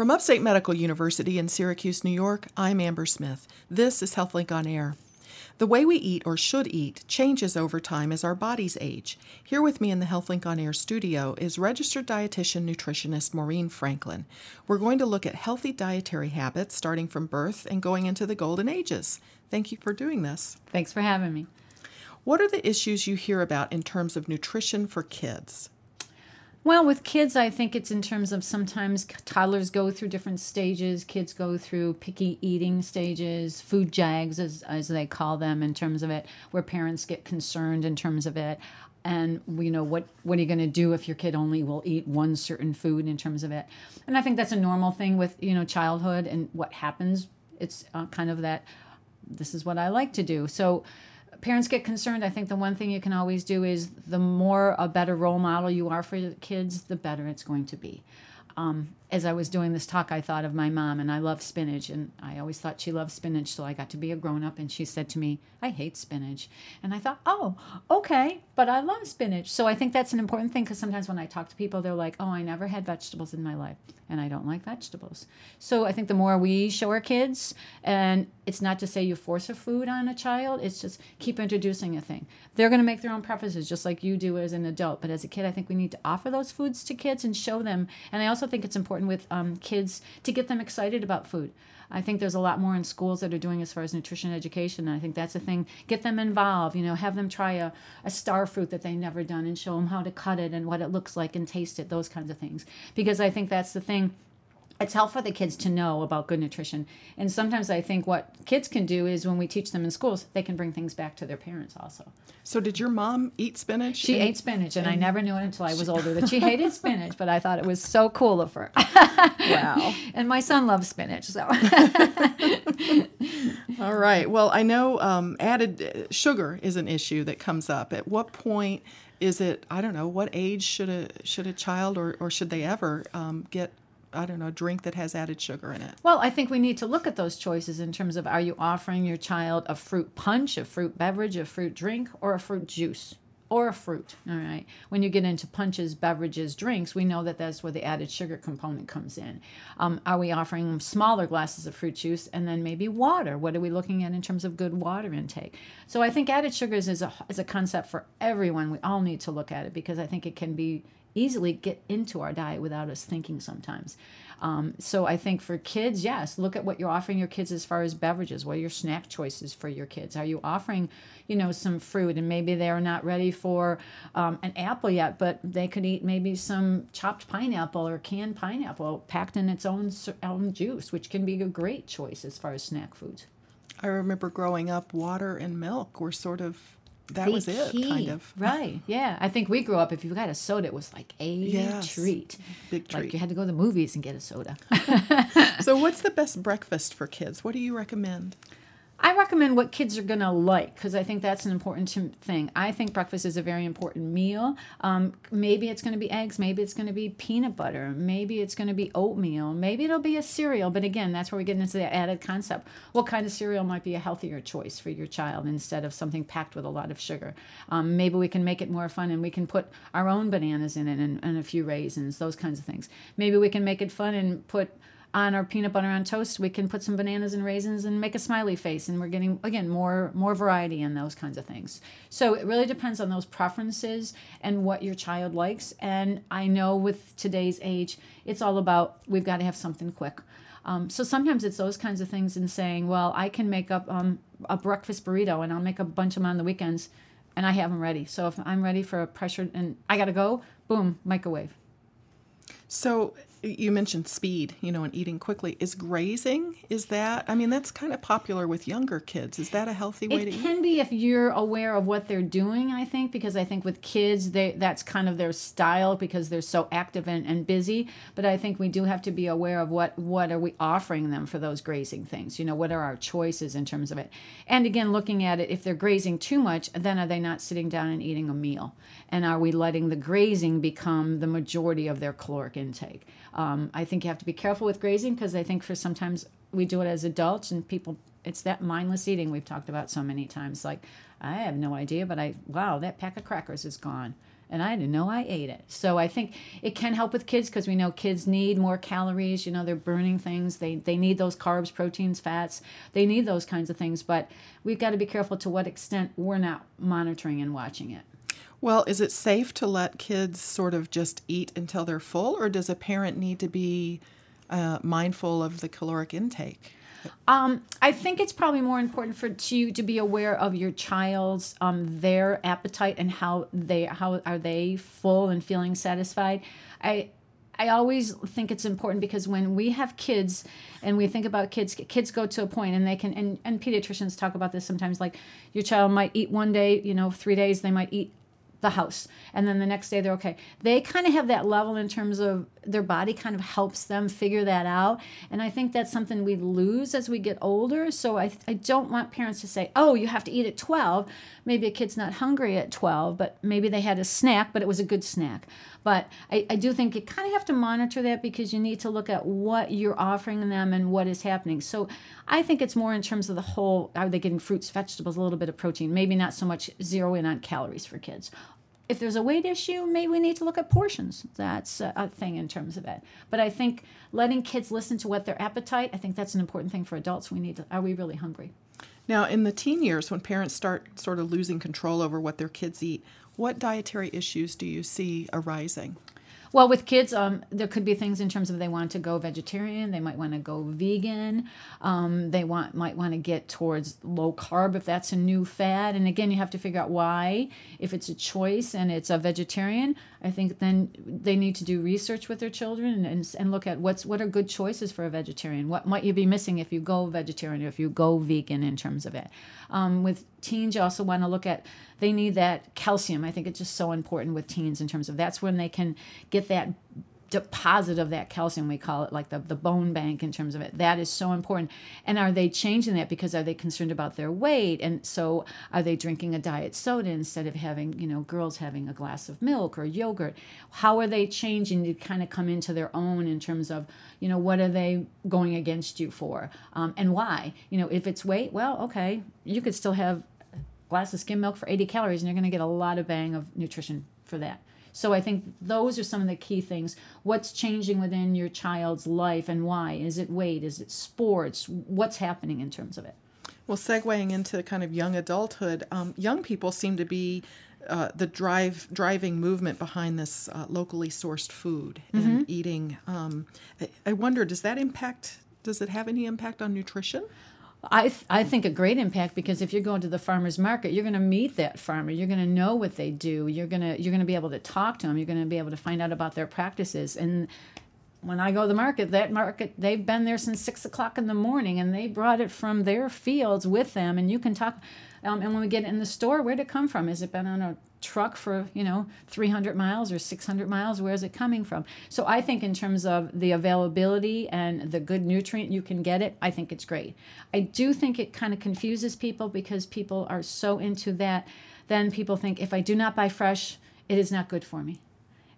From Upstate Medical University in Syracuse, New York, I'm Amber Smith. This is HealthLink on Air. The way we eat or should eat changes over time as our bodies age. Here with me in the HealthLink on Air studio is registered dietitian nutritionist Maureen Franklin. We're going to look at healthy dietary habits starting from birth and going into the golden ages. Thank you for doing this. Thanks for having me. What are the issues you hear about in terms of nutrition for kids? Well, with kids, I think it's in terms of sometimes toddlers go through different stages. Kids go through picky eating stages, food jags, as, as they call them, in terms of it, where parents get concerned in terms of it. And you know what? What are you going to do if your kid only will eat one certain food in terms of it? And I think that's a normal thing with you know childhood and what happens. It's uh, kind of that. This is what I like to do. So parents get concerned, I think the one thing you can always do is the more a better role model you are for your kids, the better it's going to be. Um, as I was doing this talk, I thought of my mom, and I love spinach, and I always thought she loved spinach. So I got to be a grown up, and she said to me, "I hate spinach," and I thought, "Oh, okay, but I love spinach." So I think that's an important thing because sometimes when I talk to people, they're like, "Oh, I never had vegetables in my life, and I don't like vegetables." So I think the more we show our kids, and it's not to say you force a food on a child; it's just keep introducing a thing. They're going to make their own preferences, just like you do as an adult. But as a kid, I think we need to offer those foods to kids and show them. And I also think it's important with um, kids to get them excited about food. I think there's a lot more in schools that are doing as far as nutrition education. And I think that's a thing. Get them involved. You know, have them try a, a star fruit that they've never done and show them how to cut it and what it looks like and taste it. Those kinds of things. Because I think that's the thing it's helpful for the kids to know about good nutrition. And sometimes I think what kids can do is when we teach them in schools, they can bring things back to their parents also. So, did your mom eat spinach? She and, ate spinach, and, and, I never knew it until I was older that she hated spinach, but I thought it was so cool of her. Wow. and my son loves spinach, so. All right. Well, I know um, added uh, sugar is an issue that comes up. At what point is it? I don't know. What age should a should a child or, or should they ever um, get I don't know, drink that has added sugar in it. Well, I think we need to look at those choices in terms of are you offering your child a fruit punch, a fruit beverage, a fruit drink, or a fruit juice? Or a fruit, all right. When you get into punches, beverages, drinks, we know that that's where the added sugar component comes in. Um, are we offering smaller glasses of fruit juice and then maybe water? What are we looking at in terms of good water intake? So I think added sugars is a is a concept for everyone. We all need to look at it because I think it can be easily get into our diet without us thinking sometimes. Um, so I think for kids, yes, look at what you're offering your kids as far as beverages. What are your snack choices for your kids? Are you offering, you know, some fruit and maybe they're not ready for um, an apple yet, but they could eat maybe some chopped pineapple or canned pineapple packed in its own own juice, which can be a great choice as far as snack foods. I remember growing up, water and milk were sort of that the was it, key. kind of. Right. Yeah. I think we grew up, if you got a soda, it was like a yes. treat. Big treat. Like you had to go to the movies and get a soda. so, what's the best breakfast for kids? What do you recommend? I recommend what kids are going to like because I think that's an important thing. I think breakfast is a very important meal. Um, maybe it's going to be eggs, maybe it's going to be peanut butter, maybe it's going to be oatmeal, maybe it'll be a cereal. But again, that's where we get into the added concept. What kind of cereal might be a healthier choice for your child instead of something packed with a lot of sugar? Um, maybe we can make it more fun and we can put our own bananas in it and, and a few raisins, those kinds of things. Maybe we can make it fun and put on our peanut butter on toast, we can put some bananas and raisins and make a smiley face, and we're getting again more more variety in those kinds of things. So it really depends on those preferences and what your child likes. And I know with today's age, it's all about we've got to have something quick. Um, so sometimes it's those kinds of things and saying, well, I can make up um, a breakfast burrito and I'll make a bunch of them on the weekends and I have them ready. So if I'm ready for a pressure and I got to go, boom, microwave. So you mentioned speed, you know, and eating quickly. Is grazing, is that, I mean, that's kind of popular with younger kids. Is that a healthy way it to eat? It can be if you're aware of what they're doing, I think, because I think with kids, they that's kind of their style because they're so active and, and busy. But I think we do have to be aware of what, what are we offering them for those grazing things? You know, what are our choices in terms of it? And again, looking at it, if they're grazing too much, then are they not sitting down and eating a meal? And are we letting the grazing become the majority of their caloric intake? Um, I think you have to be careful with grazing because I think for sometimes we do it as adults and people, it's that mindless eating we've talked about so many times. Like, I have no idea, but I, wow, that pack of crackers is gone. and I didn't know I ate it. So I think it can help with kids because we know kids need more calories. You know, they're burning things. They they need those carbs, proteins, fats. They need those kinds of things. But we've got to be careful to what extent we're not monitoring and watching it. Well, is it safe to let kids sort of just eat until they're full, or does a parent need to be uh, mindful of the caloric intake? Um, I think it's probably more important for you to be aware of your child's um, their appetite and how they how are they full and feeling satisfied. I I always think it's important because when we have kids and we think about kids, kids go to a point and they can, and, and pediatricians talk about this sometimes, like your child might eat one day, you know, three days, they might eat the house. And then the next day they're okay. They kind of have that level in terms of their body kind of helps them figure that out. And i think that's something we lose as we get older. So i, I don't want parents to say oh you have to eat at 12 maybe a kid's not hungry at 12 but maybe they had a snack but it was a good snack. But i, I do think you kind of have to monitor that because you need to look at what you're offering them and what is happening. So i think it's more in terms of the whole are they getting fruits vegetables a little bit of protein? Maybe not so much zero in on calories for kids if there's a weight issue, maybe we need to look at portions. That's a, a, thing in terms of it. But I think letting kids listen to what their appetite, I think that's an important thing for adults. We need to, are we really hungry? Now, in the teen years, when parents start sort of losing control over what their kids eat, what dietary issues do you see arising? Well, with kids, um, there could be things in terms of they want to go vegetarian, they might want to go vegan, um, they want might want to get towards low carb if that's a new fad. And again, you have to figure out why. If it's a choice and it's a vegetarian, I think then they need to do research with their children and, and, look at what's what are good choices for a vegetarian. What might you be missing if you go vegetarian or if you go vegan in terms of it. Um, with teens, you also want to look at they need that calcium. I think it's just so important with teens in terms of that's when they can get that deposit of that calcium we call it like the, the bone bank in terms of it. That is so important. And are they changing that because are they concerned about their weight? And so are they drinking a diet soda instead of having you know girls having a glass of milk or yogurt? How are they changing to kind of come into their own in terms of you know what are they going against you for? Um, and why? You know if it's weight well okay you could still have a glass of skim milk for 80 calories and you're going to get a lot of bang of nutrition for that so I think those are some of the key things. What's changing within your child's life and why? Is it weight? Is it sports? What's happening in terms of it? Well, segueing into kind of young adulthood, um, young people seem to be uh, the drive driving movement behind this uh, locally sourced food and mm-hmm. eating. Um, I, I wonder, does that impact? Does it have any impact on nutrition? I, th- I think a great impact because if you're going to the farmers market, you're going to meet that farmer. You're going to know what they do. You're going to you're going to be able to talk to them. You're going to be able to find out about their practices. And when I go to the market, that market they've been there since six o'clock in the morning, and they brought it from their fields with them. And you can talk. Um, and when we get it in the store, where'd it come from? Has it been on a truck for you know 300 miles or 600 miles? Where is it coming from? So i think in terms of the availability and the good nutrient you can get it i think it's great. I do think it kind of confuses people because people are so into that then people think if i do not buy fresh it is not good for me.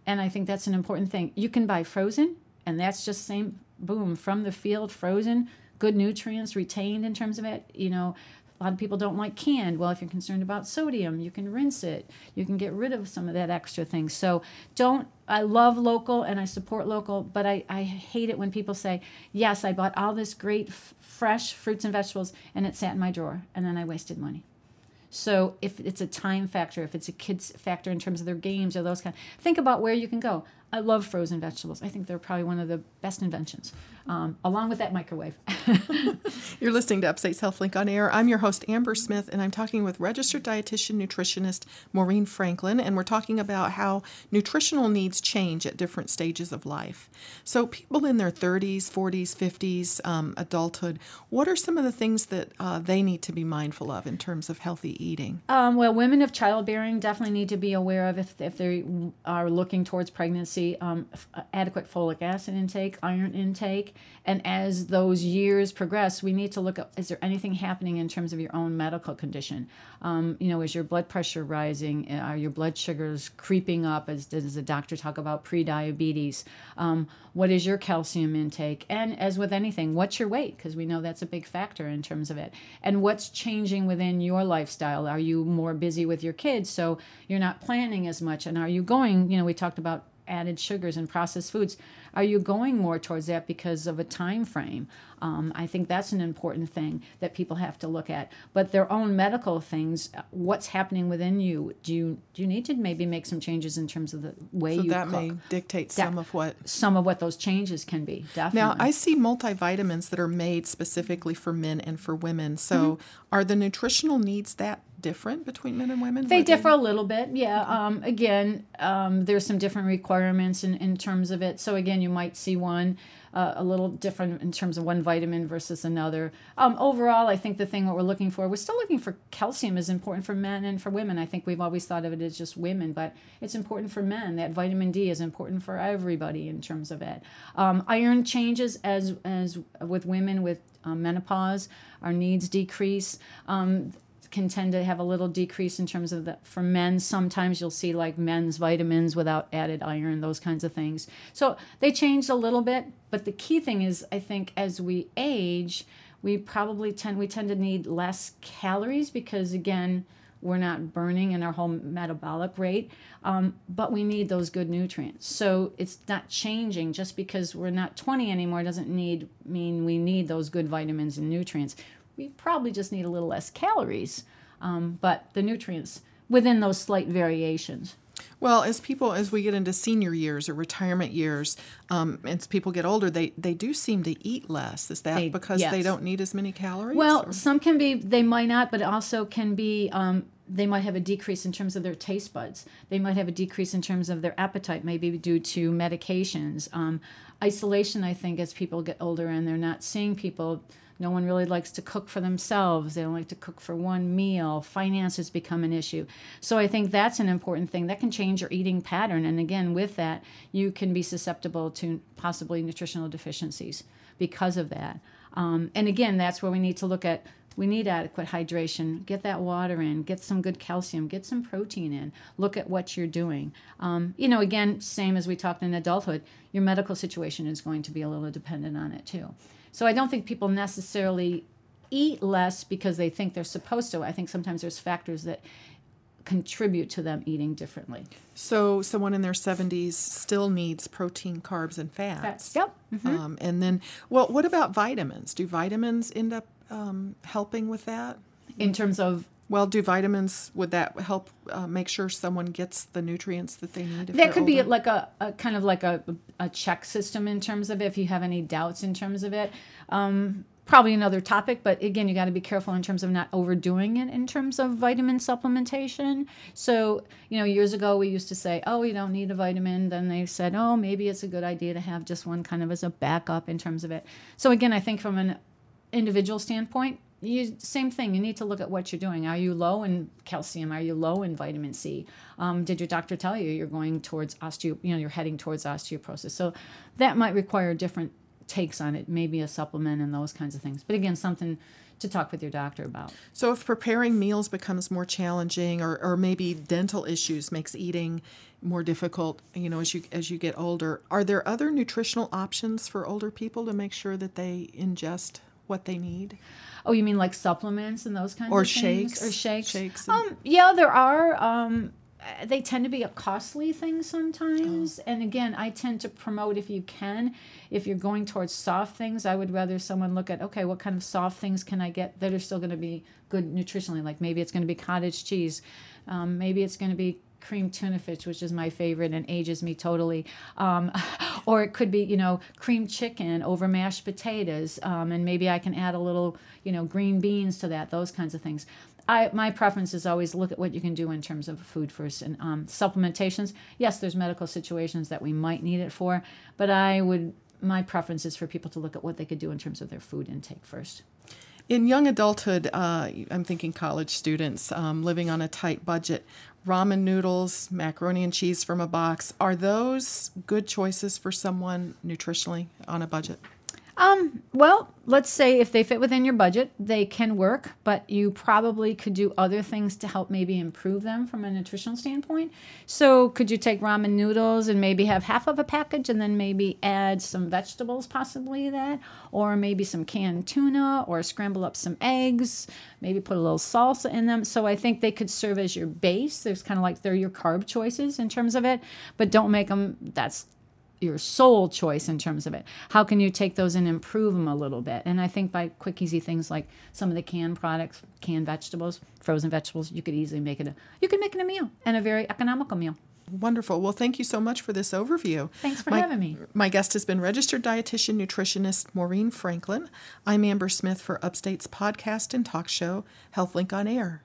And i think that's an important thing. You can buy frozen and that's just same boom from the field frozen good nutrients retained in terms of it you know a lot of people don't like canned. Well, if you're concerned about sodium, you can rinse it. You can get rid of some of that extra thing. So don't, I love local and I support local, but I, I hate it when people say, yes, I bought all this great fresh fruits and vegetables and it sat in my drawer and then I wasted money. So if it's a time factor, if it's a kid's factor in terms of their games or those kind, think about where you can go. I love frozen vegetables. I think they're probably one of the best inventions, um, along with that microwave. You're listening to Upstate's HealthLink on Air. I'm your host, Amber Smith, and I'm talking with registered dietitian nutritionist Maureen Franklin, and we're talking about how nutritional needs change at different stages of life. So, people in their 30s, 40s, 50s, um, adulthood, what are some of the things that uh, they need to be mindful of in terms of healthy eating? Um, well, women of childbearing definitely need to be aware of if, if they are looking towards pregnancy obviously um, f- adequate folic acid intake, iron intake, and as those years progress, we need to look at is there anything happening in terms of your own medical condition? Um, you know, is your blood pressure rising? Are your blood sugars creeping up? As does the doctor talk about pre-diabetes? Um, what is your calcium intake? And as with anything, what's your weight? Because we know that's a big factor in terms of it. And what's changing within your lifestyle? Are you more busy with your kids, so you're not planning as much? And are you going? You know, we talked about added sugars and processed foods are you going more towards that because of a time frame um, i think that's an important thing that people have to look at but their own medical things what's happening within you do you do you need to maybe make some changes in terms of the way So you that cook may dictate some of what. some of what those changes can be definitely Now, I see multivitamins that are made specifically for men and for women. So, Mm-hmm. are the nutritional needs that different between men and women? They differ a little bit, yeah. Um, again, um, there's some different requirements in, in terms of it. So again, you might see one uh, a little different in terms of one vitamin versus another. Um, overall, I think the thing what we're looking for, we're still looking for calcium is important for men and for women. I think we've always thought of it as just women, but it's important for men. That vitamin D is important for everybody in terms of it. Um, iron changes as as with women with um, menopause, our needs decrease. Um, can tend to have a little decrease in terms of the for men sometimes you'll see like men's vitamins without added iron those kinds of things. So they changed a little bit but the key thing is i think as we age we probably tend we tend to need less calories because again we're not burning in our whole metabolic rate um, but we need those good nutrients. So it's not changing. Just because we're not 20 anymore doesn't need mean we need those good vitamins and nutrients we probably just need a little less calories, um, but the nutrients within those slight variations. Well, as people, as we get into senior years or retirement years, um, as people get older, they, they do seem to eat less. Is that They- because they don't need as many calories? Well, or- some can be, they might not, but it also can be, um, they might have a decrease in terms of their taste buds. They might have a decrease in terms of their appetite, maybe due to medications. Um, isolation, I think, as people get older and they're not seeing people, no one really likes to cook for themselves. They don't like to cook for one meal. Finances become an issue. So I think that's an important thing. That can change your eating pattern. And again, with that, you can be susceptible to possibly nutritional deficiencies because of that. Um, and again, that's where we need to look at we need adequate hydration. Get that water in. Get some good calcium. Get some protein in. Look at what you're doing. Um, you know, again, same as we talked in adulthood, your medical situation is going to be a little dependent on it too. So I don't think people necessarily eat less because they think they're supposed to. I think sometimes there's factors that contribute to them eating differently. so someone in their 70s still needs protein, carbs, and fats. fats. Yep. Um, and then, well, what about vitamins? Do vitamins end up um, helping with that? In terms of Well, do vitamins would that help uh, make sure someone gets the nutrients that they need? That could be like a, a kind of like a, a check system in terms of if you have any doubts in terms of it. Um, probably another topic but again you got to be careful in terms of not overdoing it in terms of vitamin supplementation. So you know years ago we used to say oh you don't need a vitamin. Then they said oh maybe it's a good idea to have just one kind of as a backup in terms of it. So again i think from an individual standpoint you, same thing. You need to look at what you're doing. Are you low in calcium? Are you low in vitamin C? Um, did your doctor tell you you're going towards osteo? You know, you're heading towards osteoporosis. So that might require different takes on it. Maybe a supplement and those kinds of things. But again, something to talk with your doctor about. So if preparing meals becomes more challenging, or, or maybe dental issues makes eating more difficult, you know, as you as you get older, are there other nutritional options for older people to make sure that they ingest what they need? Oh, you mean like supplements and those kinds Or of things? Or shakes. Or shakes? Shakes and- Um, yeah, there are. Um, they tend to be a costly thing sometimes. Oh. And again, I tend to promote if you can, if you're going towards soft things, I would rather someone look at, okay, what kind of soft things can I get that are still going to be good nutritionally? Like maybe it's going to be cottage cheese, um, maybe it's going to be cream tuna fish, which is my favorite and ages me totally. Um, or it could be, you know, cream chicken over mashed potatoes. Um, and maybe I can add a little, you know, green beans to that, those kinds of things. I, my preference is always look at what you can do in terms of food first and um, supplementations. Yes, there's medical situations that we might need it for, but I would my preference is for people to look at what they could do in terms of their food intake first. In young adulthood, uh, I'm thinking college students um, living on a tight budget. Ramen noodles, macaroni and cheese from a box, are those good choices for someone nutritionally on a budget? Um, well, let's say if they fit within your budget, they can work, but you probably could do other things to help maybe improve them from a nutritional standpoint. So, could you take ramen noodles and maybe have half of a package and then maybe add some vegetables, possibly that, or maybe some canned tuna, or scramble up some eggs, maybe put a little salsa in them. So, I think they could serve as your base. There's kind of like they're your carb choices in terms of it, but don't make them that's your sole choice in terms of it. How can you take those and improve them a little bit? And I think by quick, easy things like some of the canned products, canned vegetables, frozen vegetables, you could easily make it a you could make it a meal and a very economical meal. Wonderful. Well, thank you so much for this overview. Thanks for my, having me. My guest has been registered dietitian nutritionist Maureen Franklin. I'm Amber Smith for Upstate's podcast and talk show, HealthLink on Air.